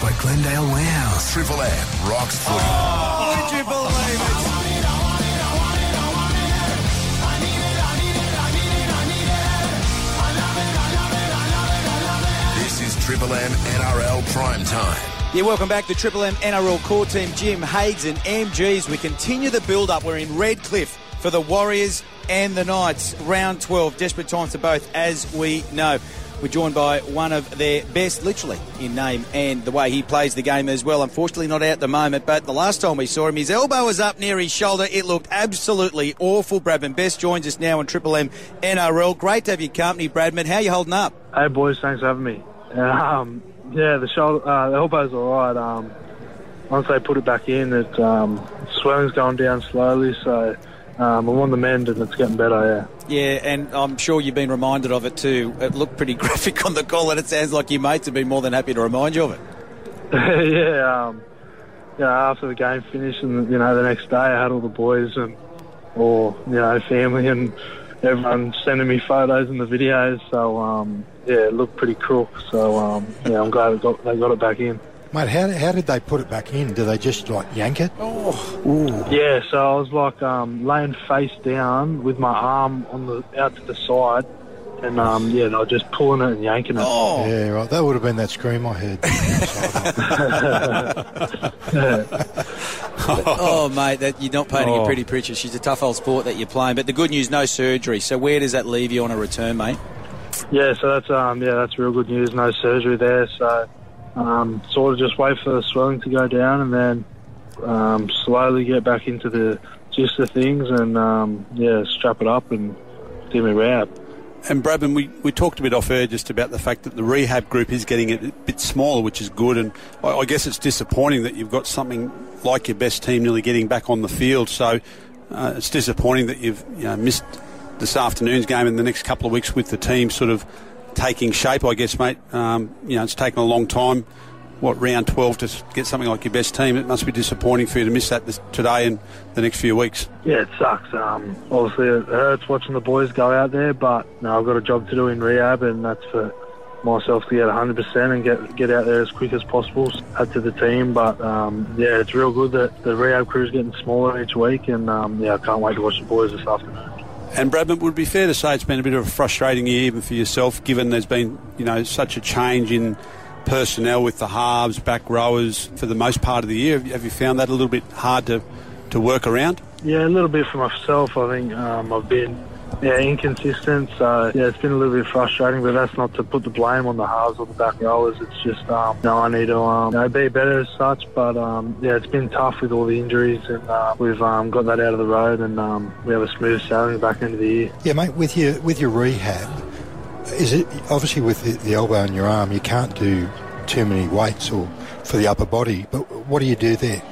by Glendale Warehouse. Triple M rocks footy. Oh, Would you believe it? This is Triple M NRL Prime Time. Yeah, welcome back to Triple M NRL core team. Jim Hages and MGs. We continue the build up. We're in Redcliffe for the Warriors and the Knights. Round 12. Desperate times for both, as we know. We're joined by one of their best, literally, in name and the way he plays the game as well. Unfortunately, not out at the moment, but the last time we saw him, his elbow was up near his shoulder. It looked absolutely awful. Bradman Best joins us now on Triple M NRL. Great to have your company, Bradman. How you holding up? Hey boys, thanks for having me. Um, yeah, the shoulder, uh, the elbow's all right. Um, once they put it back in, it um, swelling's going down slowly, so um, I'm on the mend and it's getting better. Yeah, Yeah, and I'm sure you've been reminded of it too. It looked pretty graphic on the call, and it sounds like your mates have been more than happy to remind you of it. Yeah. Um, yeah, after the game finished, and you know, the next day, I had all the boys and or you know, family and everyone sending me photos and the videos. So um, yeah, it looked pretty crook. So um, yeah, I'm glad it got, they got it back in. Mate, how, how did they put it back in? Do they just like yank it? Oh Yeah, so I was like um, laying face down with my arm on the out to the side, and um, yeah, they were just pulling it and yanking it. Oh, Yeah, right. That would have been that scream I heard. oh, mate, that you're not painting a Oh. pretty picture. She's a tough old sport that you're playing. But the good news, no surgery. So where does that leave you on a return, mate? Yeah, so that's um, yeah, that's real good news. No surgery there, so um, sort of just wait for the swelling to go down, and then um, slowly get back into the gist of things, and um, yeah, strap it up and give me rehab. And Bradman, we, we talked a bit off air just about the fact that the rehab group is getting a bit smaller, which is good. And I, I guess it's disappointing that you've got something like your best team nearly getting back on the field. So uh, it's disappointing that you've you know, missed this afternoon's game and the next couple of weeks with the team sort of taking shape. I guess, mate. Um, you know, it's taken a long time. What round 12 to get something like your best team? It must be disappointing for you to miss that this, today and the next few weeks. Yeah, it sucks. Um, obviously, it hurts watching the boys go out there, but no, I've got a job to do in rehab, and that's for myself to get 100% and get get out there as quick as possible. Add to the team, but um, yeah, it's real good that the rehab crew's getting smaller each week, and um, yeah, I can't wait to watch the boys this afternoon. And Bradman, would be fair to say it's been a bit of a frustrating year even for yourself, given there's been you know such a change in personnel with the halves, back rowers for the most part of the year. Have you, have you found that a little bit hard to, to work around? Yeah, a little bit for myself. I think um, I've been yeah inconsistent, so yeah, it's been a little bit frustrating. But that's not to put the blame on the halves or the back rowers. It's just um, no, I need to um, you know, be better as such. But um, yeah, it's been tough with all the injuries, and uh, we've um, got that out of the road, and um, we have a smooth sailing back into the year. yeah, mate, with your, with your rehab, is it obviously with the, the elbow in your arm, you can't do too many weights or for the upper body, but what do you do there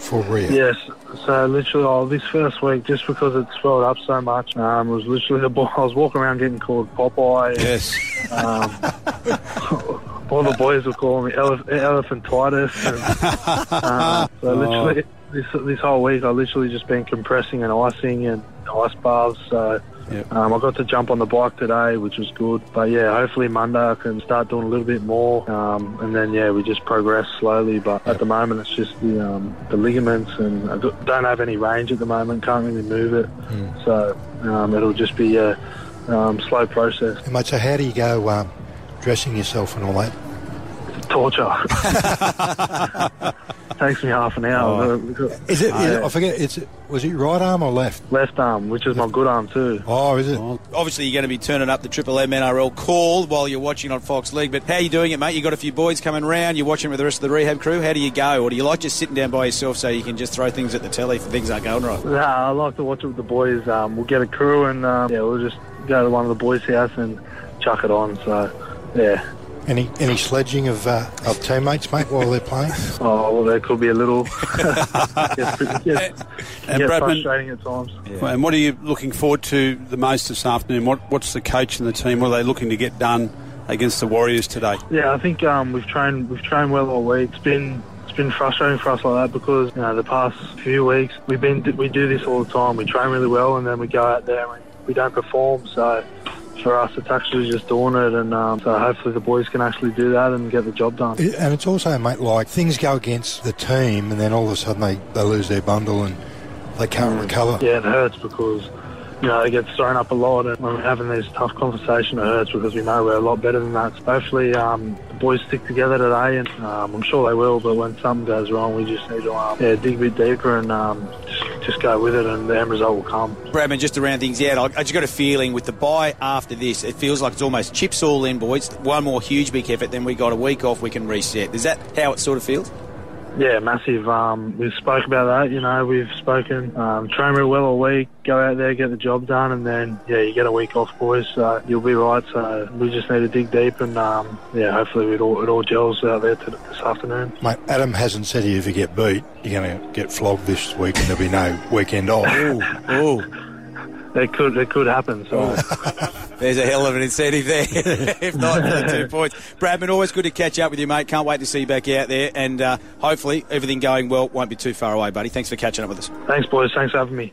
for real? Yes. So literally, oh, this first week, just because it swelled up so much, um, was literally the ball. I was walking around getting called Popeye. and, Yes. Um, all the boys were calling me elef- elephantitis. And, uh, so literally, this this whole week, I've literally just been compressing and icing and ice baths. So. Yep. Um, I got to jump on the bike today, which was good. But yeah, hopefully Monday I can start doing a little bit more, um, and then yeah, we just progress slowly. But at the moment, it's just the um, the ligaments, and I don't have any range at the moment. Can't really move it, so um, it'll just be a um, slow process. And mate, so how do you go um, dressing yourself and all that? Torture. Takes me half an hour. Is it? I forget. It's was it right arm or left? left arm, which is my good arm too. Oh, is it? Obviously, you're going to be turning up the Triple M NRL call while you're watching on Fox League. But how are you doing it, mate? You got a few boys coming round. You're watching with the rest of the rehab crew. How do you go, or do you like just sitting down by yourself so you can just throw things at the telly if things aren't going right? Nah, I like to watch it with the boys. Um, we'll get a crew and um, yeah, we'll just go to one of the boys' house and chuck it on. So yeah. Any any sledging of uh, of teammates, mate, while they're playing? Oh, well, there could be a little. gets pretty, And gets Bradman- frustrating at times. And what are you looking forward to the most this afternoon? What, what's the coach and the team? What are they looking to get done against the Warriors today? Yeah, I think um, we've trained we've trained well all week. It's been it's been frustrating for us like that because you know the past few weeks we've been we do this all the time. We train really well and then we go out there and we, we don't perform. So for us, it's actually just doing it, and um, so hopefully the boys can actually do that and get the job done. And it's also, mate, like things go against the team, and then all of a sudden they, they lose their bundle and they can't recover. Yeah, it hurts because you know it gets thrown up a lot, and when we're having these tough conversations, it hurts because we know we're a lot better than that. So hopefully, um, the boys stick together today, and um, I'm sure they will. But when something goes wrong, we just need to um, yeah dig a bit deeper and um, just just go with it, and the end result will come. Bradman, just to round things out, I, just got a feeling with the bye after this, it feels like it's almost chips all in, boys. One more huge big effort, then we got a week off, we can reset. Is that how it sort of feels? Yeah, massive. Um, we've spoke about that. You know, we've spoken. Um, train real well all week. Go out there, get the job done, and then yeah, you get a week off, boys. So you'll be right. So we just need to dig deep, and um, yeah, hopefully it all it all gels out there to, this afternoon. Mate, Adam hasn't said if you get beat, you're going to get flogged this week, and there'll be no weekend off. Oh, It could it could happen. So. there's a hell of an incentive there. if not for the two points. Bradman, always good to catch up with you, mate. Can't wait to see you back out there, and uh, hopefully everything going well won't be too far away, buddy. Thanks for catching up with us. Thanks, boys. Thanks for having me.